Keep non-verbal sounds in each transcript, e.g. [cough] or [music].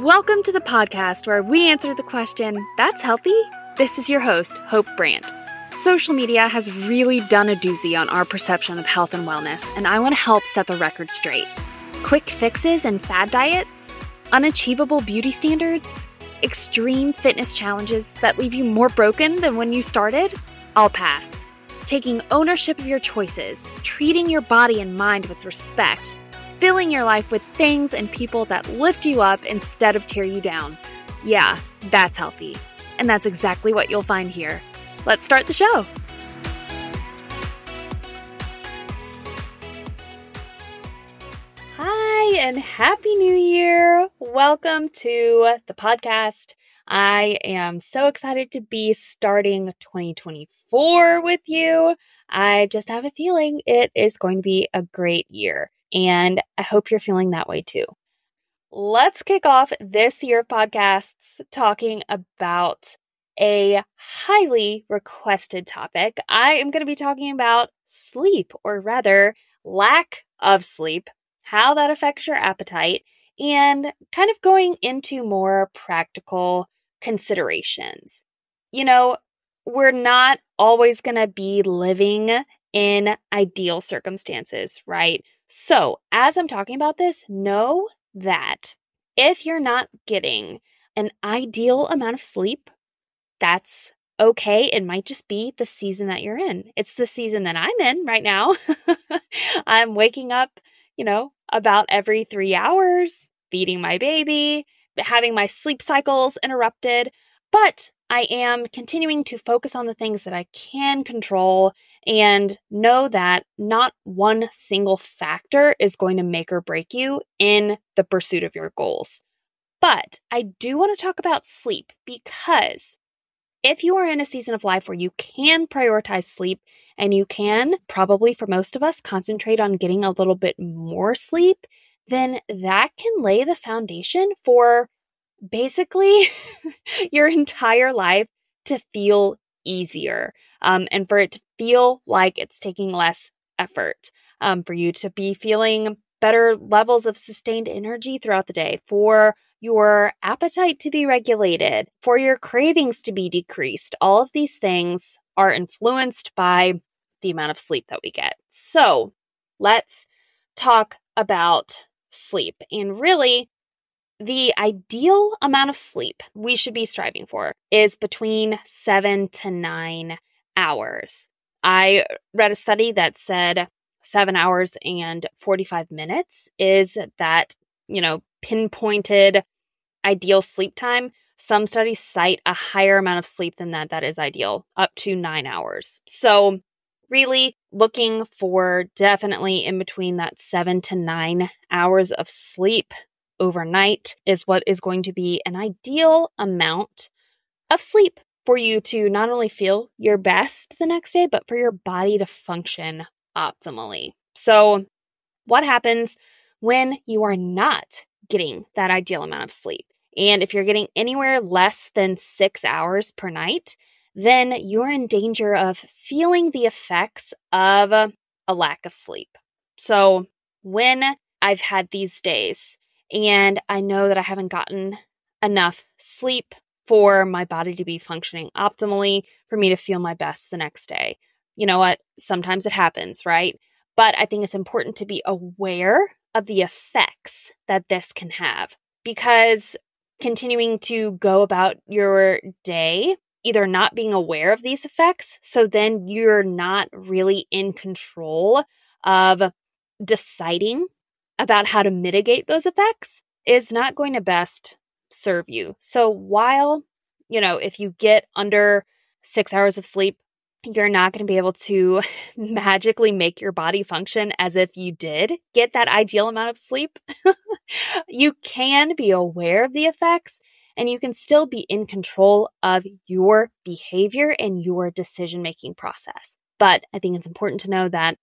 Welcome to the podcast where we answer the question, That's healthy? This is your host, Hope Brandt. Social media has really done a doozy on our perception of health and wellness, and I want to help set the record straight. Quick fixes and fad diets, unachievable beauty standards, extreme fitness challenges that leave you more broken than when you started? I'll pass. Taking ownership of your choices, treating your body and mind with respect, filling your life with things and people that lift you up instead of tear you down. Yeah, that's healthy. And that's exactly what you'll find here. Let's start the show. Hi, and Happy New Year! Welcome to the podcast. I am so excited to be starting 2024 with you. I just have a feeling it is going to be a great year. And I hope you're feeling that way too. Let's kick off this year of podcasts talking about a highly requested topic. I am going to be talking about sleep, or rather, lack of sleep, how that affects your appetite, and kind of going into more practical considerations. You know, we're not always going to be living in ideal circumstances, right? So, as I'm talking about this, know that if you're not getting an ideal amount of sleep, that's okay. It might just be the season that you're in. It's the season that I'm in right now. [laughs] I'm waking up, you know, about every three hours, feeding my baby, having my sleep cycles interrupted. But I am continuing to focus on the things that I can control and know that not one single factor is going to make or break you in the pursuit of your goals. But I do want to talk about sleep because if you are in a season of life where you can prioritize sleep and you can, probably for most of us, concentrate on getting a little bit more sleep, then that can lay the foundation for basically [laughs] your entire life to feel easier um, and for it to feel like it's taking less effort um, for you to be feeling better levels of sustained energy throughout the day, for your appetite to be regulated, for your cravings to be decreased. All of these things are influenced by the amount of sleep that we get. So let's talk about sleep. And really, the ideal amount of sleep we should be striving for is between seven to nine hours. I read a study that said seven hours and 45 minutes is that, you know, pinpointed ideal sleep time. Some studies cite a higher amount of sleep than that, that is ideal, up to nine hours. So, really looking for definitely in between that seven to nine hours of sleep overnight is what is going to be an ideal amount of sleep for you to not only feel your best the next day, but for your body to function optimally. So, what happens when you are not getting that ideal amount of sleep? And if you're getting anywhere less than six hours per night, then you're in danger of feeling the effects of a lack of sleep. So, when I've had these days and I know that I haven't gotten enough sleep for my body to be functioning optimally, for me to feel my best the next day. You know what? Sometimes it happens, right? But I think it's important to be aware of the effects that this can have because continuing to go about your day, either not being aware of these effects, so then you're not really in control of deciding about how to mitigate those effects is not going to best serve you. So while, you know, if you get under six hours of sleep, you're not going to be able to [laughs] magically make your body function as if you did get that ideal amount of sleep. [laughs] you can be aware of the effects and you can still be in control of your behavior and your decision making process. But I think it's important to know that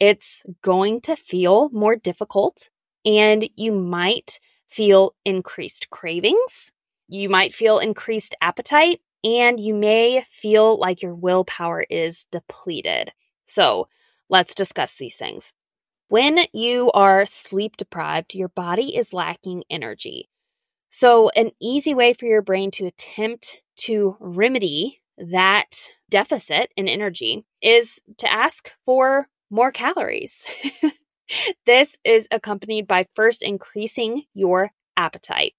it's going to feel more difficult and you might feel increased cravings. You might feel increased appetite and you may feel like your willpower is depleted. So let's discuss these things. When you are sleep deprived, your body is lacking energy. So, an easy way for your brain to attempt to remedy that deficit in energy is to ask for more calories. [laughs] this is accompanied by first increasing your appetite.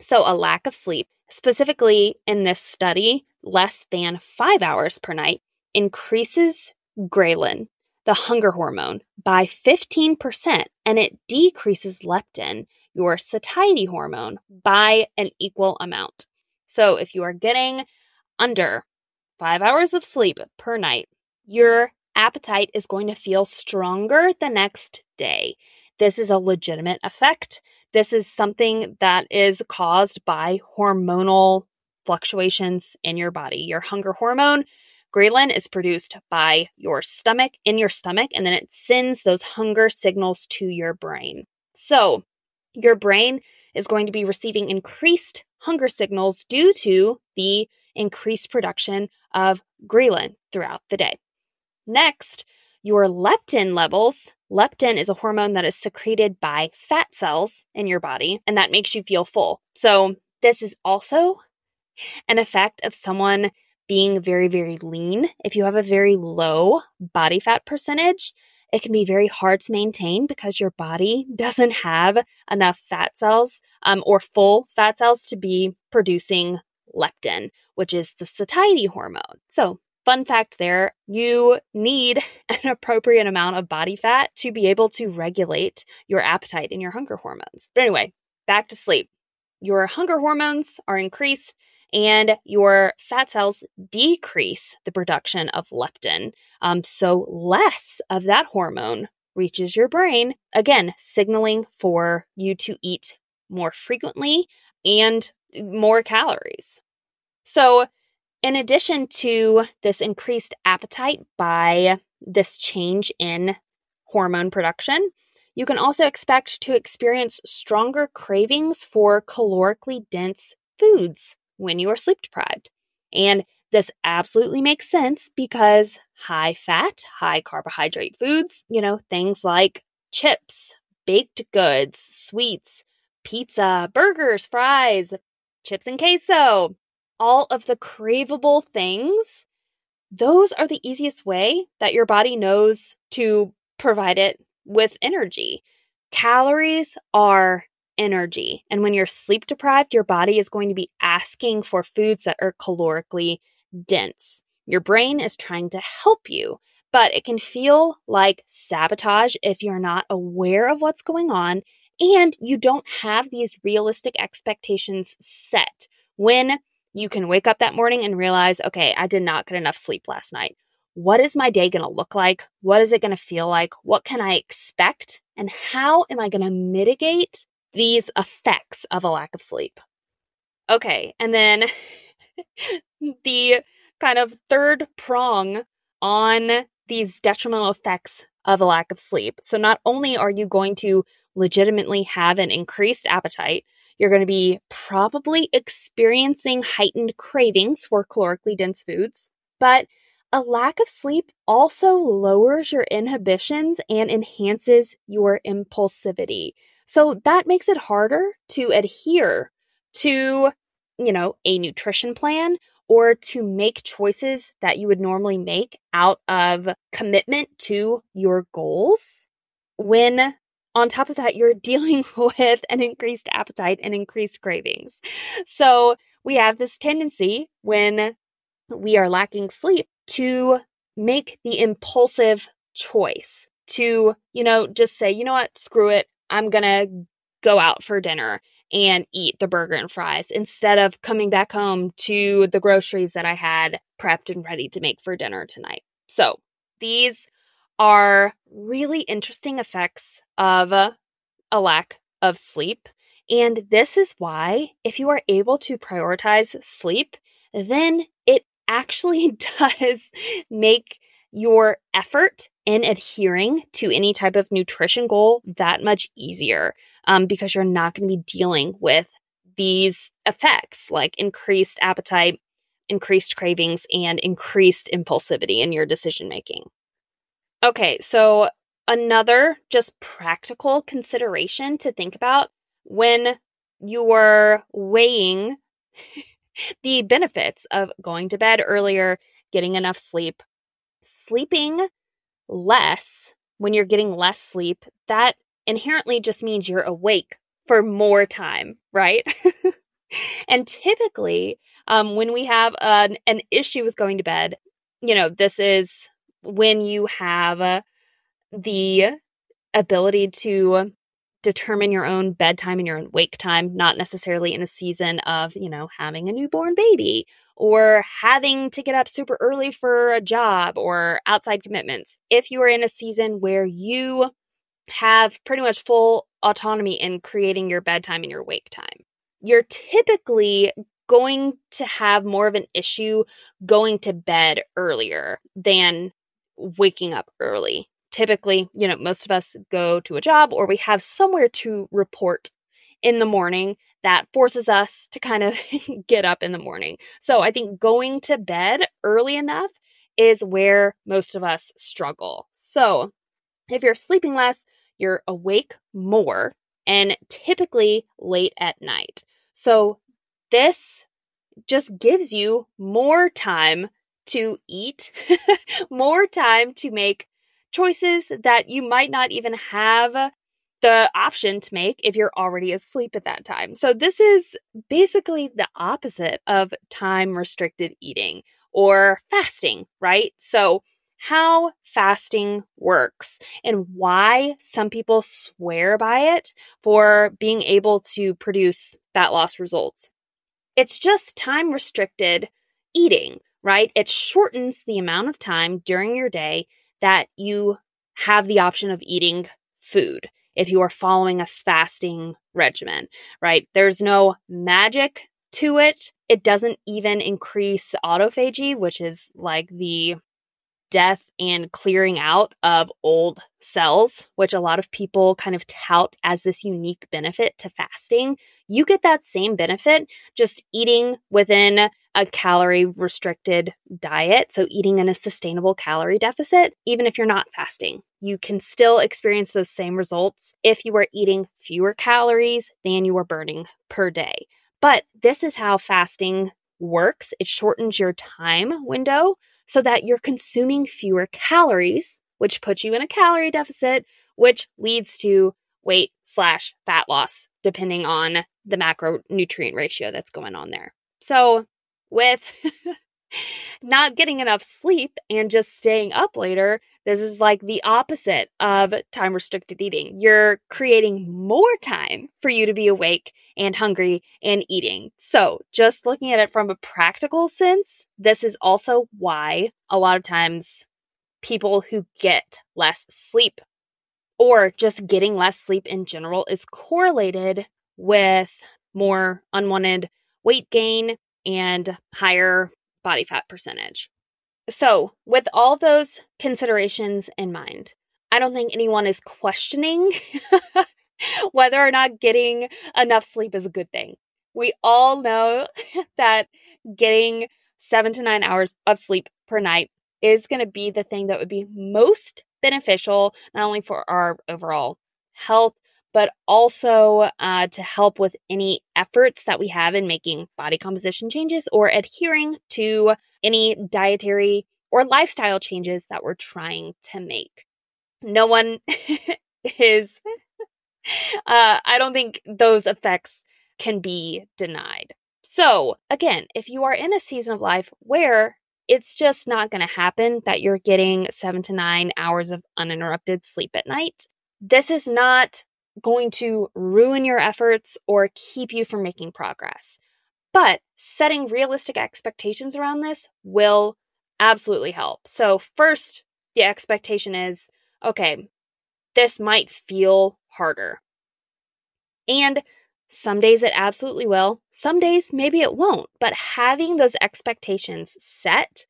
So, a lack of sleep, specifically in this study, less than five hours per night, increases ghrelin, the hunger hormone, by 15%, and it decreases leptin, your satiety hormone, by an equal amount. So, if you are getting under five hours of sleep per night, your appetite is going to feel stronger the next day. This is a legitimate effect. This is something that is caused by hormonal fluctuations in your body. Your hunger hormone, ghrelin, is produced by your stomach, in your stomach, and then it sends those hunger signals to your brain. So, your brain is going to be receiving increased hunger signals due to the increased production of ghrelin throughout the day. Next, your leptin levels. Leptin is a hormone that is secreted by fat cells in your body, and that makes you feel full. So, this is also an effect of someone being very, very lean. If you have a very low body fat percentage, it can be very hard to maintain because your body [laughs] doesn't have enough fat cells um, or full fat cells to be producing leptin, which is the satiety hormone. So, fun fact there you need [laughs] an appropriate amount of body fat to be able to regulate your appetite and your hunger hormones. But anyway, back to sleep. Your hunger hormones are increased and your fat cells decrease the production of leptin. Um, so less of that hormone reaches your brain, again, signaling for you to eat more frequently and more calories. So, in addition to this increased appetite by this change in hormone production, you can also expect to experience stronger cravings for calorically dense foods when you are sleep deprived. And this absolutely makes sense because high fat, high carbohydrate foods, you know, things like chips, baked goods, sweets, pizza, burgers, fries, chips and queso, all of the craveable things, those are the easiest way that your body knows to provide it with energy. Calories are energy. And when you're sleep deprived, your body is going to be asking for foods that are calorically dense. Your brain is trying to help you, but it can feel like sabotage if you're not aware of what's going on and you don't have these realistic expectations set. When you can wake up that morning and realize, okay, I did not get enough sleep last night. What is my day going to look like? What is it going to feel like? What can I expect? And how am I going to mitigate these effects of a lack of sleep. Okay, and then [laughs] the kind of third prong on these detrimental effects of a lack of sleep. So, not only are you going to legitimately have an increased appetite, you're going to be probably experiencing heightened cravings for calorically dense foods, but a lack of sleep also lowers your inhibitions and enhances your impulsivity. So that makes it harder to adhere to, you know, a nutrition plan or to make choices that you would normally make out of commitment to your goals when on top of that you're [laughs] dealing with an increased appetite and increased cravings. So we have this tendency when we are lacking sleep to make the impulsive choice to, you know, just say, you know what, screw it. I'm going to go out for dinner and eat the burger and fries instead of coming back home to the groceries that I had prepped and ready to make for dinner tonight. So, these are really interesting effects of a, lack of sleep. And this is why, if you are able to prioritize sleep, then it actually [laughs] does make your effort in adhering to any type of nutrition goal that much easier um, because you're not going to be dealing with these effects like increased appetite, increased cravings, and increased impulsivity in your decision making. Okay, so another just practical consideration to think about when you're weighing [laughs] the benefits of going to bed earlier, getting enough sleep, sleeping less when you're getting less sleep, that inherently just means you're awake for more time, right? [laughs] and typically, um, when we have an, an issue with going to bed, you know, this is when you have uh, the ability to determine your own bedtime and your own wake time, not necessarily in a season of, you know, having a newborn baby or having to get up super early for a job or outside commitments. If you are in a season where you have pretty much full autonomy in creating your bedtime and your wake time, you're typically going to have more of an issue going to bed earlier than waking up early typically, you know, most of us go to a job or we have somewhere to report in the morning that forces us to kind of [laughs] get up in the morning. So I think going to bed early enough is where most of us struggle. So if you're sleeping less, you're awake more and typically late at night. So this just gives you more time to eat, [laughs] more time to make choices that you might not even have the option to make if you're already asleep at that time. So, this is basically the opposite of time restricted eating or fasting, right? So, how fasting works and why some people swear by it for being able to produce fat loss results. It's just time restricted eating, right? It shortens the amount of time during your day that you have the option of eating food if you are following a fasting regimen, right? There's no magic to it. It doesn't even increase autophagy, which is like the death and clearing out of old cells, which a lot of people kind of tout as this unique benefit to fasting. You get that same benefit just eating within a calorie restricted diet. So, eating in a sustainable calorie deficit, even if you're not fasting, you can still experience those same results if you are eating fewer calories than you are burning per day. But this is how fasting works it shortens your time window so that you're consuming fewer calories, which puts you in a calorie deficit, which leads to weight slash fat loss, depending on the macronutrient ratio that's going on there. So, with [laughs] not getting enough sleep and just staying up later, this is like the opposite of time restricted eating. You're creating more time for you to be awake and hungry and eating. So, just looking at it from a practical sense, this is also why a lot of times people who get less sleep or just getting less sleep in general is correlated with more unwanted weight gain and higher body fat percentage. So, with all those considerations in mind, I don't think anyone is questioning [laughs] whether or not getting enough sleep is a good thing. We all know [laughs] that getting seven to nine hours of sleep per night is going to be the thing that would be most beneficial, not only for our overall health, but also uh, to help with any efforts that we have in making body composition changes or adhering to any dietary or lifestyle changes that we're trying to make. No one [laughs] is, uh, I don't think those effects can be denied. So, again, if you are in a season of life where it's just not going to happen that you're getting seven to nine hours of uninterrupted sleep at night, this is not going to ruin your efforts or keep you from making progress. But setting realistic expectations around this will absolutely help. So, first, the expectation is okay, this might feel harder. And some days it absolutely will. Some days maybe it won't. But having those expectations set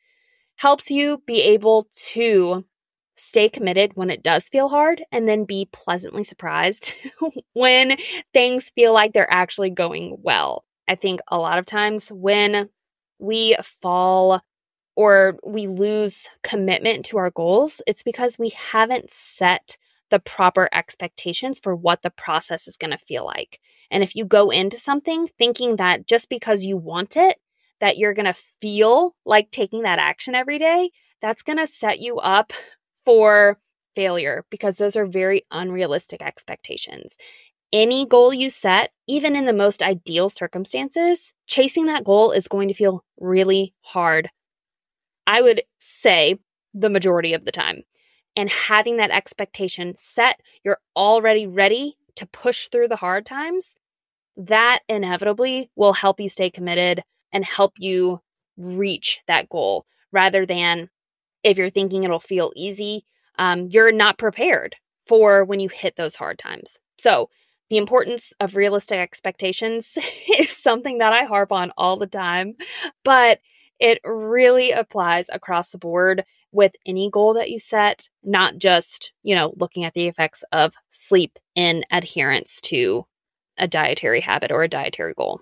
helps you be able to stay committed when it does feel hard and then be pleasantly surprised [laughs] when things feel like they're actually going well. I think a lot of times when we fall or we lose commitment to our goals, it's because we haven't set the proper expectations for what the process is going to feel like. And if you go into something thinking that just because you want it, that you're going to feel like taking that action every day, that's going to set you up for failure because those are very unrealistic expectations. Any goal you set, even in the most ideal circumstances, chasing that goal is going to feel really hard. I would say the majority of the time. And having that expectation set, you're already ready to push through the hard times. That inevitably will help you stay committed and help you reach that goal rather than if you're thinking it'll feel easy, um, you're not prepared for when you hit those hard times. So, the importance of realistic expectations [laughs] is something that I harp on all the time, but it really applies across the board with any goal that you set, not just, you know, looking at the effects of sleep in adherence to a dietary habit or a dietary goal.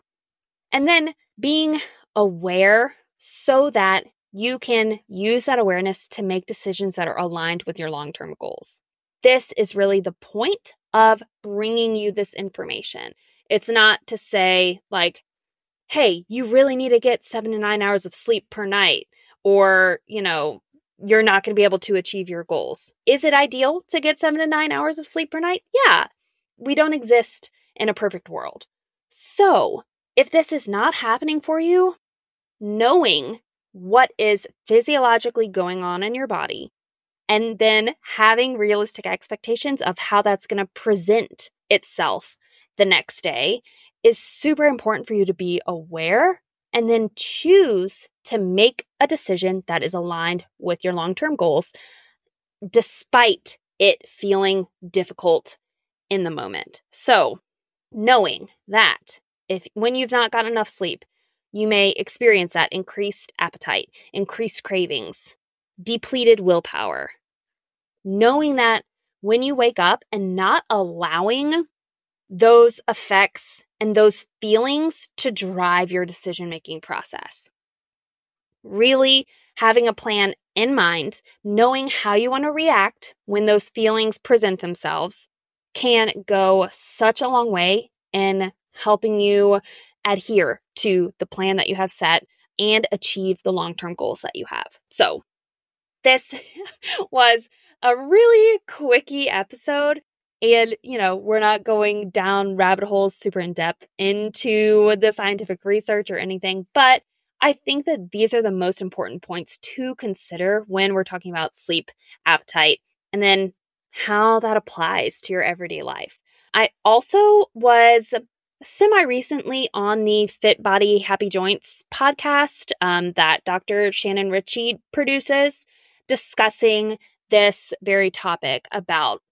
And then being aware so that you can use that awareness to make decisions that are aligned with your long term goals. This is really the point of bringing you this information. It's not to say, like, hey, you really need to get seven to nine hours of sleep per night, or, you know, you're not going to be able to achieve your goals. Is it ideal to get seven to nine hours of sleep per night? Yeah. We don't exist in a perfect world. So, if this is not happening for you, knowing what is physiologically going on in your body and then having realistic expectations of how that's going to present itself the next day is super important for you to be aware and then choose to make a decision that is aligned with your long term goals, despite it feeling difficult in the moment. So, knowing that if when you've not got enough sleep, you may experience that increased appetite, increased cravings, depleted willpower. Knowing that when you wake up and not allowing those effects and those feelings to drive your decision making process. Really having a plan in mind, knowing how you want to react when those feelings present themselves can go such a long way in helping you adhere to the plan that you have set and achieve the long term goals that you have. So, this [laughs] was a really quickie episode. And, you know, we're not going down rabbit holes super in depth into the scientific research or anything, but I think that these are the most important points to consider when we're talking about sleep, appetite, and then how that applies to your everyday life. I also was semi recently on the Fit Body Happy Joints podcast um, that Dr. Shannon Ritchey produces, discussing this very topic about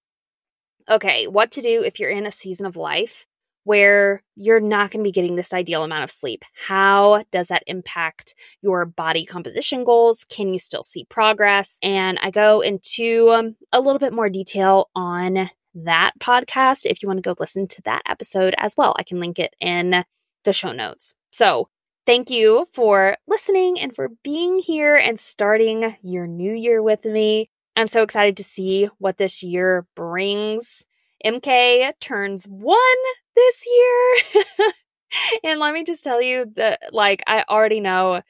okay, what to do if you're in a season of life where you're not going to be getting this ideal amount of sleep. How does that impact your body composition goals? Can you still see progress? And I go into um, a little bit more detail on that podcast if you want to go listen to that episode as well. I can link it in the show notes. So, thank you for listening and for being here and starting your new year with me. I'm so excited to see what this year brings. MK turns one this year. [laughs] and let me just tell you that, like, I already know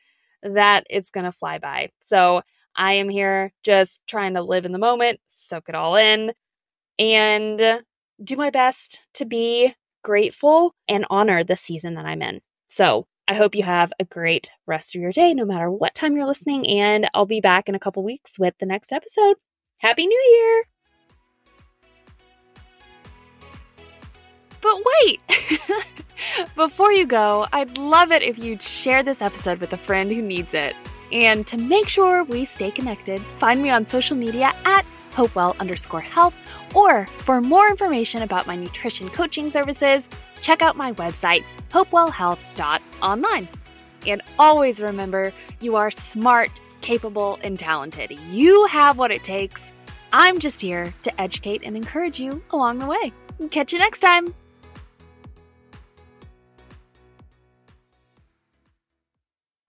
that it's going to fly by. So I am here just trying to live in the moment, soak it all in, and uh, do my best to be grateful and honor the season that I'm in. So I hope you have a great rest of your day, no matter what time you're listening. And I'll be back in a couple weeks with the next episode. Happy New Year! But wait! [laughs] Before you go, I'd love it if you'd share this episode with a friend who needs it. And to make sure we stay connected, find me on social media at hopewell underscore health. Or for more information about my nutrition coaching services, check out my website, hopewellhealth.online. And always remember, you are smart, capable, and talented. You have what it takes. I'm just here to educate and encourage you along the way. Catch you next time.